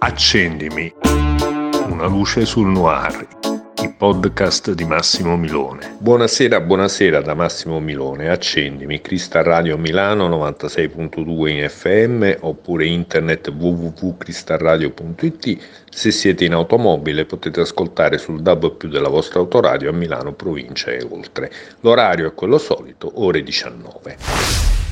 Accendimi. Una luce sul noir. Il podcast di Massimo Milone. Buonasera, buonasera da Massimo Milone. Accendimi. Crystal Radio Milano 96.2 in FM oppure internet www.cristalradio.it. Se siete in automobile potete ascoltare sul DAB più della vostra autoradio a Milano, provincia e oltre. L'orario è quello solito, ore 19.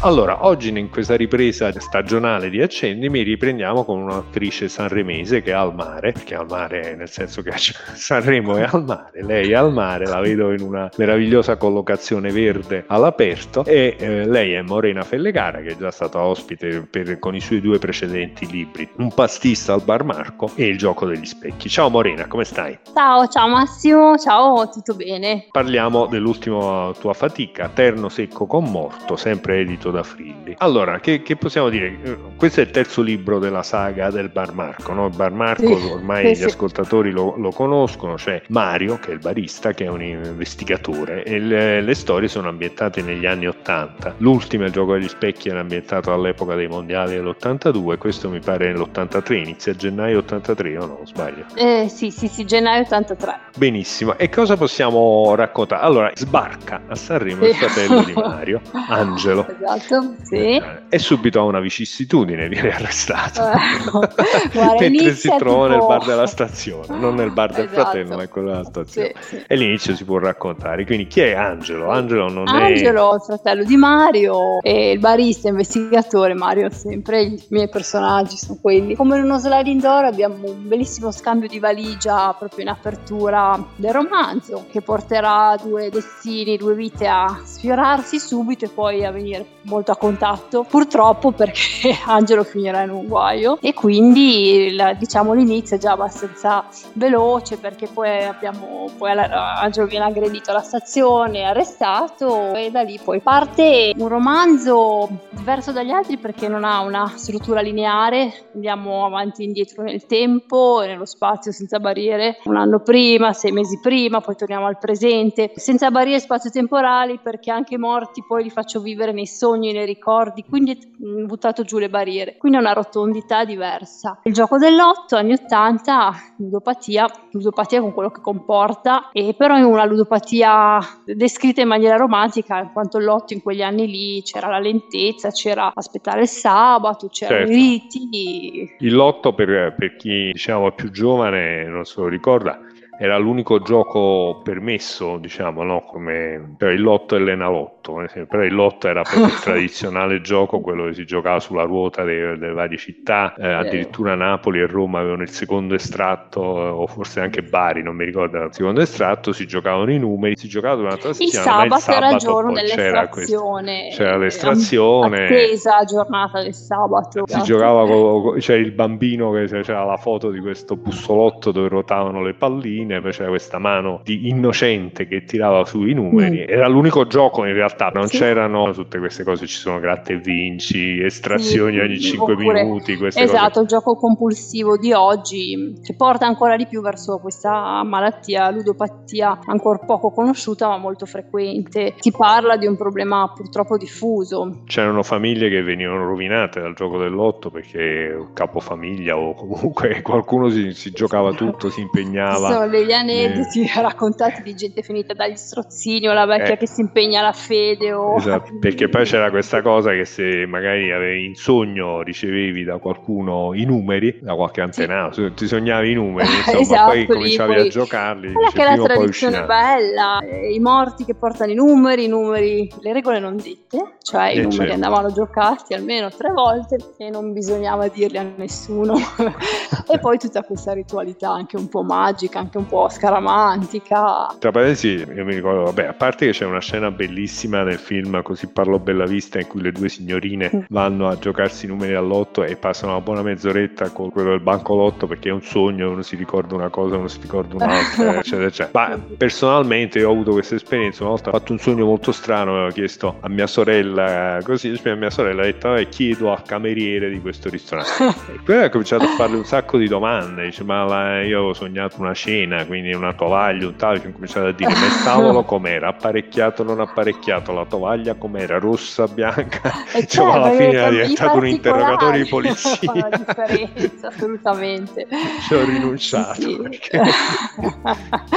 Allora, oggi in questa ripresa stagionale di Accendimi riprendiamo con un'attrice sanremese che è al mare, che è al mare nel senso che Sanremo è al mare, lei è al mare, la vedo in una meravigliosa collocazione verde all'aperto e eh, lei è Morena Fellegara che è già stata ospite per, con i suoi due precedenti libri, Un pastista al bar Marco e Il gioco degli specchi. Ciao Morena, come stai? Ciao, ciao Massimo, ciao, tutto bene? Parliamo dell'ultima tua fatica, Terno secco con morto, sempre edito da Frilli. Allora, che, che, possiamo dire? Questo è il terzo libro della saga del Bar Marco, no? Il Bar Marco sì, ormai sì, gli ascoltatori lo, lo, conoscono, c'è Mario che è il barista, che è un investigatore e le, le storie sono ambientate negli anni 80. L'ultimo, il gioco degli specchi, era ambientato all'epoca dei mondiali dell'82, questo mi pare nell'83, inizia gennaio 83 o no, sbaglio? Eh, sì, sì, sì, gennaio 83. Benissimo, e cosa possiamo raccontare? Allora, sbarca a Sanremo il fratello di Mario, Angelo. Esatto sì. E subito ha una vicissitudine, viene arrestato. Guarda, Mentre si trova tipo... nel bar della stazione, non nel bar del esatto. fratello, ma in quello della stazione. Sì, sì. E l'inizio si può raccontare. Quindi chi è Angelo? Angelo non Angelo, è... Angelo, il fratello di Mario, e il barista, investigatore. Mario sempre i miei personaggi sono quelli. Come in uno sliding door abbiamo un bellissimo scambio di valigia proprio in apertura del romanzo che porterà due destini, due vite a sfiorarsi subito e poi a venire molto a contatto, purtroppo perché Angelo finirà in un guaio. E quindi diciamo l'inizio è già abbastanza veloce perché poi abbiamo poi Angelo viene aggredito alla stazione, arrestato e da lì poi parte un romanzo diverso dagli altri perché non ha una struttura lineare, andiamo avanti e indietro nel tempo e nello spazio senza barriere, un anno prima, sei mesi prima, poi torniamo al presente, senza barriere spazio-temporali perché anche i morti poi li faccio vivere nei sogni nei ricordi, quindi è buttato giù le barriere. Quindi è una rotondità diversa. Il gioco dell'otto, anni 80, ludopatia, ludopatia con quello che comporta, e però è una ludopatia descritta in maniera romantica, in quanto l'otto in quegli anni lì c'era la lentezza, c'era aspettare il sabato, c'erano certo. i riti. Il lotto per, per chi diciamo è più giovane non se lo ricorda era l'unico gioco permesso, diciamo, no? Come per il lotto e l'enalotto, però il lotto era proprio il tradizionale gioco, quello che si giocava sulla ruota delle, delle varie città, eh, addirittura Napoli e Roma avevano il secondo estratto, eh, o forse anche Bari, non mi ricordo il secondo estratto, si giocavano i numeri, si giocava durante la settimana, il sabato, il sabato era il giorno dell'estrazione, c'era, c'era l'estrazione, attesa giornata del sabato. Si giocava, con, c'era il bambino che c'era la foto di questo bussolotto dove ruotavano le palline, fine faceva questa mano di innocente che tirava sui numeri. Mm. Era l'unico gioco in realtà, non sì. c'erano tutte queste cose, ci sono gratte e vinci, estrazioni sì, ogni 5 oppure, minuti. esatto, cose. il gioco compulsivo di oggi che porta ancora di più verso questa malattia, ludopatia ancora poco conosciuta ma molto frequente. Si parla di un problema purtroppo diffuso. C'erano famiglie che venivano rovinate dal gioco dell'otto perché capofamiglia o comunque qualcuno si, si giocava tutto, si impegnava. Degli aneddoti eh. raccontati di gente finita dagli strozzini o la vecchia eh. che si impegna alla fede. O... Esatto, perché poi c'era questa cosa che se magari avevi in sogno ricevevi da qualcuno i numeri, da qualche antenato, sì. ti sognavi i numeri, insomma, esatto, poi cominciavi poi... a giocarli. Quella che è la tradizione bella, eh, i morti che portano i numeri, i numeri, le regole non dette, cioè i eh, numeri certo. andavano giocati almeno tre volte e non bisognava dirli a nessuno. e poi tutta questa ritualità anche un po' magica, anche un un po' scaramantica. Tra parentesi, io mi ricordo, vabbè, a parte che c'è una scena bellissima nel film Così parlo bella vista in cui le due signorine mm. vanno a giocarsi i numeri all'otto e passano una buona mezz'oretta con quello del banco lotto perché è un sogno, uno si ricorda una cosa, uno si ricorda un'altra, eccetera, eccetera. Ma personalmente io ho avuto questa esperienza, una volta ho fatto un sogno molto strano, avevo chiesto a mia sorella, così, a mia sorella ha detto, vabbè, chiedo al cameriere di questo ristorante. e poi ha cominciato a farle un sacco di domande, dice, ma la, io ho sognato una cena cucina, quindi una tovaglia, un tavolo, ho cominciato a dire ma il tavolo com'era, apparecchiato, non apparecchiato, la tovaglia com'era, rossa, bianca, E cioè, alla certo, fine perché è diventato un interrogatorio di polizia. la differenza, assolutamente. Ci ho rinunciato. Sì, perché-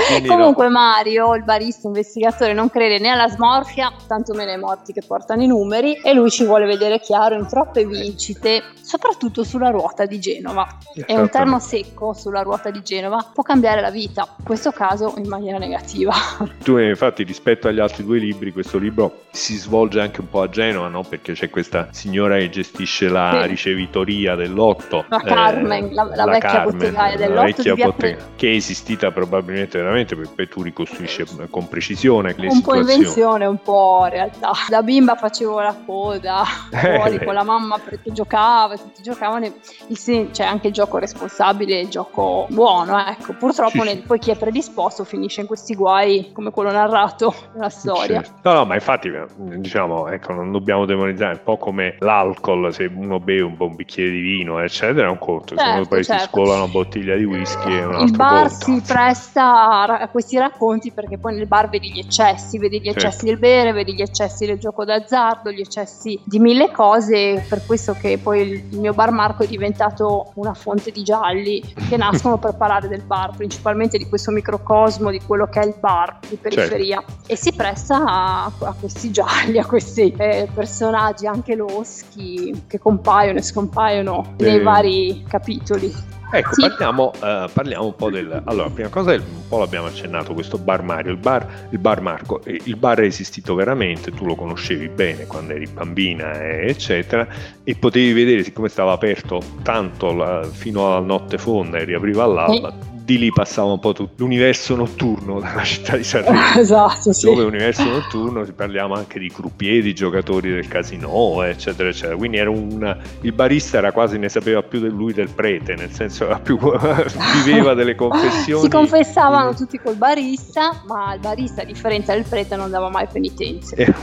Quindi no. Comunque Mario, il barista investigatore, non crede né alla smorfia, tanto meno ai morti che portano i numeri e lui ci vuole vedere chiaro in troppe vincite, soprattutto sulla ruota di Genova. E un terno secco sulla ruota di Genova può cambiare la vita, in questo caso in maniera negativa. Tu infatti rispetto agli altri due libri, questo libro si svolge anche un po' a Genova, no? Perché c'è questa signora che gestisce la Sì. ricevitoria dell'otto. La Carmen, la- la vecchia bottegaia la dell'Otto vecchia di via bottega- Pre- che è esistita probabilmente veramente, perché poi tu ricostruisci con precisione le un po' situazioni. invenzione, un po' realtà. Da bimba facevo la coda Eh, fuori beh. con la mamma perché giocava, tutti giocavano. Il c'è anche il gioco responsabile il gioco buono. Ecco, purtroppo Sì, sì. poi chi è predisposto finisce in questi guai come quello narrato nella storia. Certo. No, no, ma infatti, diciamo, ecco, non dobbiamo demonizzare, un po' come l'alcol, se uno beve un buon bicchiere di vino, eccetera, è un conto, se uno Certo, poi si certo. scola una bottiglia di whisky è un altro Il bar conto. si presta a, questi racconti perché poi nel bar vedi gli eccessi, vedi gli Certo. eccessi del bere, vedi gli eccessi del gioco d'azzardo, gli eccessi di mille cose, per questo che poi il mio bar Marco è diventato una fonte di gialli che nascono per parlare del bar, principalmente di questo microcosmo, di quello che è il bar di periferia e si presta a, a questi gialli, a questi eh, personaggi anche loschi che compaiono e scompaiono nei Eh. vari capitoli. Ecco, Sì. parliamo, eh, parliamo un po' del... Allora, prima cosa, un po' l'abbiamo accennato, questo bar Mario, il bar, il bar Marco, il bar è esistito veramente, tu lo conoscevi bene quando eri bambina, eh, eccetera, e potevi vedere, siccome stava aperto tanto la- fino alla notte fonda e riapriva all'alba, di lì passava un po' tutto l'universo notturno della città di Sanremo. esatto, sì. Dove universo notturno si parliamo anche di croupier, di giocatori del casino, eccetera, eccetera. Quindi era un, il barista era quasi ne sapeva più di lui del prete, nel senso era più, viveva delle confessioni. Si confessavano tutti col barista, ma il barista, a differenza del prete, non dava mai penitenze. Eh,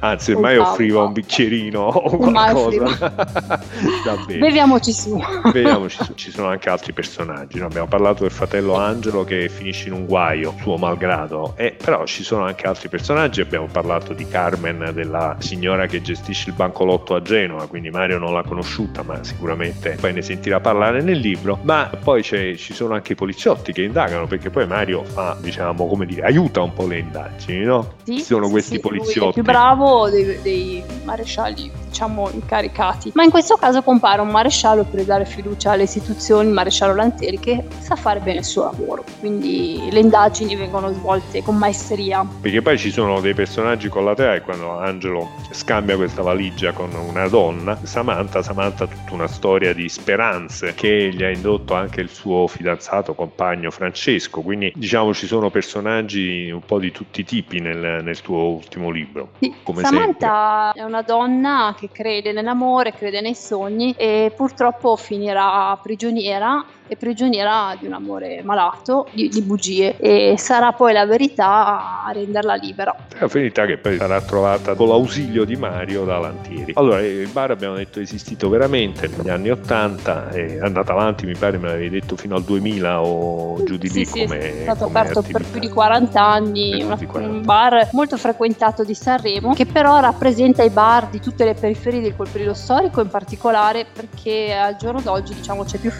Anzi, mai Esatto. offriva un bicchierino o qualcosa. Beviamoci su. Vediamoci su, ci sono anche altri personaggi. no? Abbiamo parlato del fratello Angelo che finisce in un guaio, suo malgrado, eh, però ci sono anche altri personaggi. Abbiamo parlato di Carmen, della signora che gestisce il bancolotto a Genova, quindi Mario non l'ha conosciuta, ma sicuramente poi ne sentirà parlare nel libro. Ma poi c'è- ci sono anche i poliziotti che indagano, perché poi Mario fa, diciamo, come dire, aiuta un po' le indagini, no? Sì, ci sono sì, questi sì, poliziotti. più bravo dei, dei marescialli, diciamo, incaricati. Ma in questo caso compare un maresciallo per dare fiducia alle istituzioni, il maresciallo Lantieri, che sa fare bene il suo lavoro. Quindi le indagini vengono svolte con maestria. Perché poi ci sono dei personaggi collaterali quando Angelo scambia questa valigia con una donna, Samantha, Samantha ha tutta una storia di speranze che gli ha indotto anche il suo fidanzato, compagno Francesco, quindi diciamo ci sono personaggi un po' di tutti i tipi nel, nel tuo ultimo libro. Sì, Come Samantha è una donna che crede nell'amore, crede nei sogni e purtroppo finirà prigioniera e prigioniera di un amore malato, di, di bugie e sarà poi la verità a renderla libera. È una verità che poi sarà trovata con l'ausilio di Mario da Lantieri. Allora, il bar abbiamo detto è esistito veramente negli anni 80, è andato avanti, mi pare me l'avevi detto fino al 2000 o giù di Sì, lì sì, come è stato aperto per attività. più di 40 anni, Per una- di 40. un bar molto frequentato di Sanremo che però rappresenta i bar di tutte le periferie di quel periodo storico in particolare perché al giorno d'oggi diciamo c'è più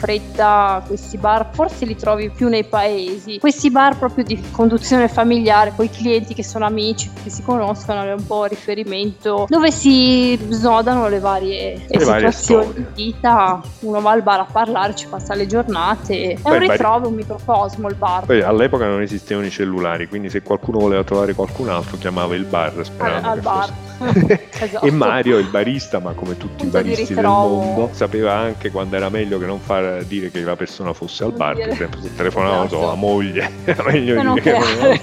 questi bar forse li trovi più nei paesi, questi bar proprio di conduzione familiare con i clienti che sono amici, che si conoscono, è un po' riferimento dove si snodano le varie, Le varie situazioni storie. di vita, uno va al bar a parlare, ci passa le giornate, è Poi un ritrovo, un microcosmo il bar. Poi all'epoca non esistevano i cellulari, quindi se qualcuno voleva trovare qualcun altro chiamava il bar al, sperando al che bar. fosse- Esatto. E Mario, il barista, ma come tutti Punto i baristi del mondo, sapeva anche quando era meglio che non far dire che la persona fosse al bar. Per esempio, se telefonava Esatto. sua moglie, era meglio Per non creare.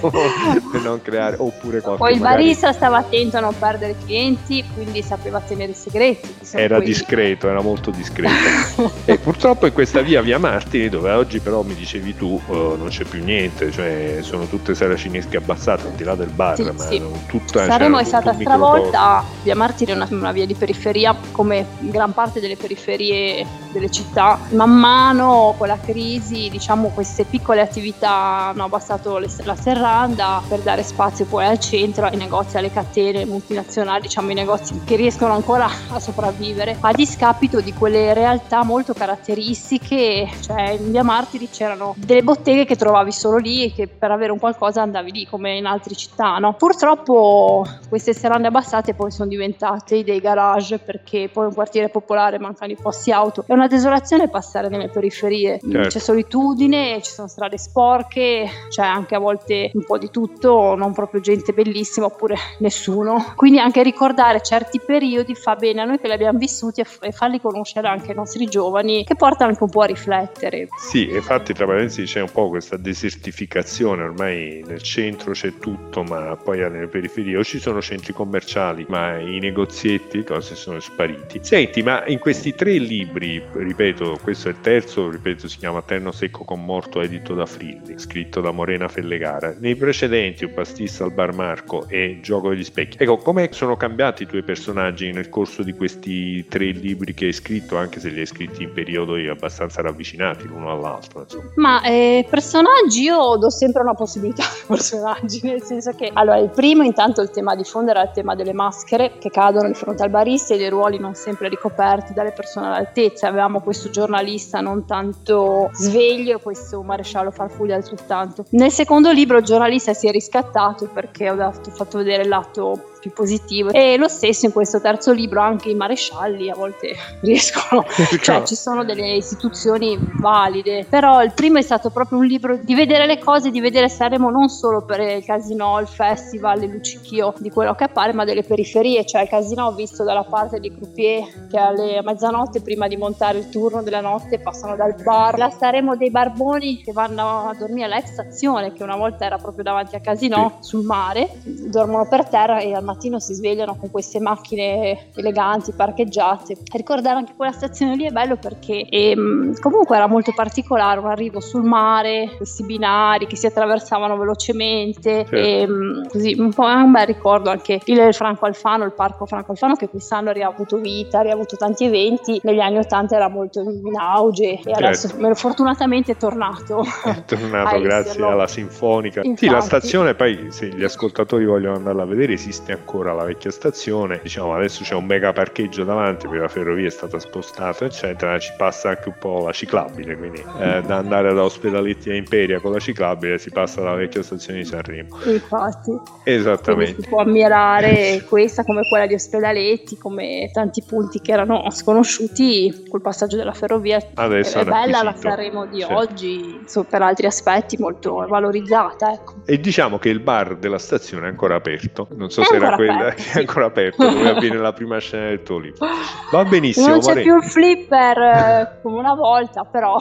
per non creare, oppure qualche Poi il magari barista stava attento a non perdere clienti, quindi sapeva tenere i segreti. Era quelli. discreto, era molto discreto. e purtroppo in questa via, via Martiri, dove oggi però mi dicevi tu, eh, non c'è più niente, cioè sono tutte saracinesche abbassate al di là del bar, Sì, ma sì. tutta, Sanremo c'era è stata un stravolta, via Martiri è una, una via di periferia come gran parte delle periferie delle città. Man mano con la crisi, diciamo, queste piccole attività hanno abbassato la serranda per dare spazio poi al centro, ai negozi, alle catene multinazionali, diciamo i negozi che riescono ancora a sopravvivere, a discapito di quelle realtà molto caratteristiche, cioè in via Martiri c'erano delle botteghe che trovavi solo lì e che per avere un qualcosa andavi lì come in altre città, no? Purtroppo queste serrande abbassate poi sono diventate dei garage perché poi un quartiere popolare mancano i posti auto. È una desolazione passare nelle periferie, certo. c'è solitudine, ci sono strade sporche, c'è anche a volte un po' di tutto, non proprio gente bellissima oppure nessuno. Quindi anche ricordare certi periodi fa bene a noi che li abbiamo vissuti e, f- e farli conoscere anche ai nostri giovani che portano anche un po' a riflettere. Sì, infatti tra parentesi c'è un po' questa desertificazione, ormai nel centro c'è tutto, ma poi nelle periferie o ci sono centri commerciali, ma i negozietti cose sono spariti. Senti, ma in questi tre libri, ripeto, questo è il terzo, ripeto, si chiama Terno secco con morto edito da Frilli, scritto da Morena Fellegara. Nei precedenti, Un pastista al bar Marco e Gioco degli specchi. Ecco, come sono cambiati i tuoi personaggi nel corso di questi tre libri che hai scritto, anche se li hai scritti in periodi abbastanza ravvicinati l'uno all'altro? Insomma. Ma eh, personaggi io do sempre una possibilità ai personaggi, nel senso che allora il primo intanto il tema di fondo era il tema delle maschere che cadono di fronte al barista e dei ruoli non sempre ricoperti dalle persone all'altezza. Avevamo questo giornalista non tanto sveglio e questo maresciallo Farfuglia altrettanto. Nel secondo libro il giornalista si è riscattato perché ho dato, fatto vedere il lato più positivo. E lo stesso in questo terzo libro, anche i marescialli a volte riescono, cioè ci sono delle istituzioni valide, però il primo è stato proprio un libro di vedere le cose, di vedere Sanremo non solo per il casino, il festival, il luccichio di quello che appare, ma delle periferie, cioè il casino visto dalla parte di croupier che alle mezzanotte prima di montare il turno della notte passano dal bar, la Sanremo dei barboni che vanno a dormire all'ex stazione che una volta era proprio davanti a casino sì. sul mare, dormono per terra e al mattino mattino si svegliano con queste macchine eleganti parcheggiate. Ricordare anche quella stazione lì è bello perché ehm, comunque era molto particolare, un arrivo sul mare, questi binari che si attraversavano velocemente, certo. e, ehm, così un po' è un bel ricordo anche il Franco Alfano, il parco Franco Alfano che quest'anno ha riavuto vita, ha riavuto tanti eventi, negli anni 80 era molto in auge e certo. adesso fortunatamente è tornato. È tornato grazie alla sinfonica. Infatti. Sì, la stazione poi se gli ascoltatori vogliono andarla a vedere esiste ancora ancora la vecchia stazione, diciamo adesso c'è un mega parcheggio davanti perché la ferrovia è stata spostata eccetera, ci passa anche un po' la ciclabile, quindi eh, da andare da Ospedaletti a Imperia con la ciclabile si passa dalla vecchia stazione di Sanremo. Infatti. Esattamente. Quindi si può ammirare questa come quella di Ospedaletti, come tanti punti che erano sconosciuti col passaggio della ferrovia. Adesso è bella la Sanremo di certo. oggi, so, per altri aspetti molto valorizzata. Ecco. E diciamo che il bar della stazione è ancora aperto, non so è se era quella che è ancora aperta, dove avviene la prima scena del tuo libro. Va benissimo. Non c'è Morena. più il flipper eh, come una volta, però.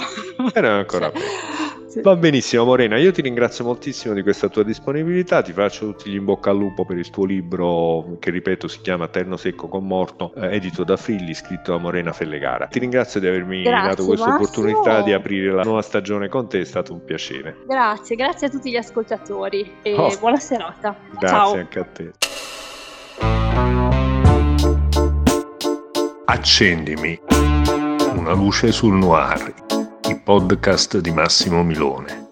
Era ancora aperto. Va benissimo Morena, io ti ringrazio moltissimo di questa tua disponibilità, ti faccio tutti gli in bocca al lupo per il tuo libro che ripeto si chiama Terno secco con morto, eh, edito da Frilli, scritto da Morena Fellegara. Ti ringrazio di avermi grazie, dato questa Massimo. opportunità di aprire la nuova stagione con te, è stato un piacere. Grazie, grazie a tutti gli ascoltatori e oh. buona serata. Grazie Ciao. anche a te. Accendimi una luce sul noir, il podcast di Massimo Milone.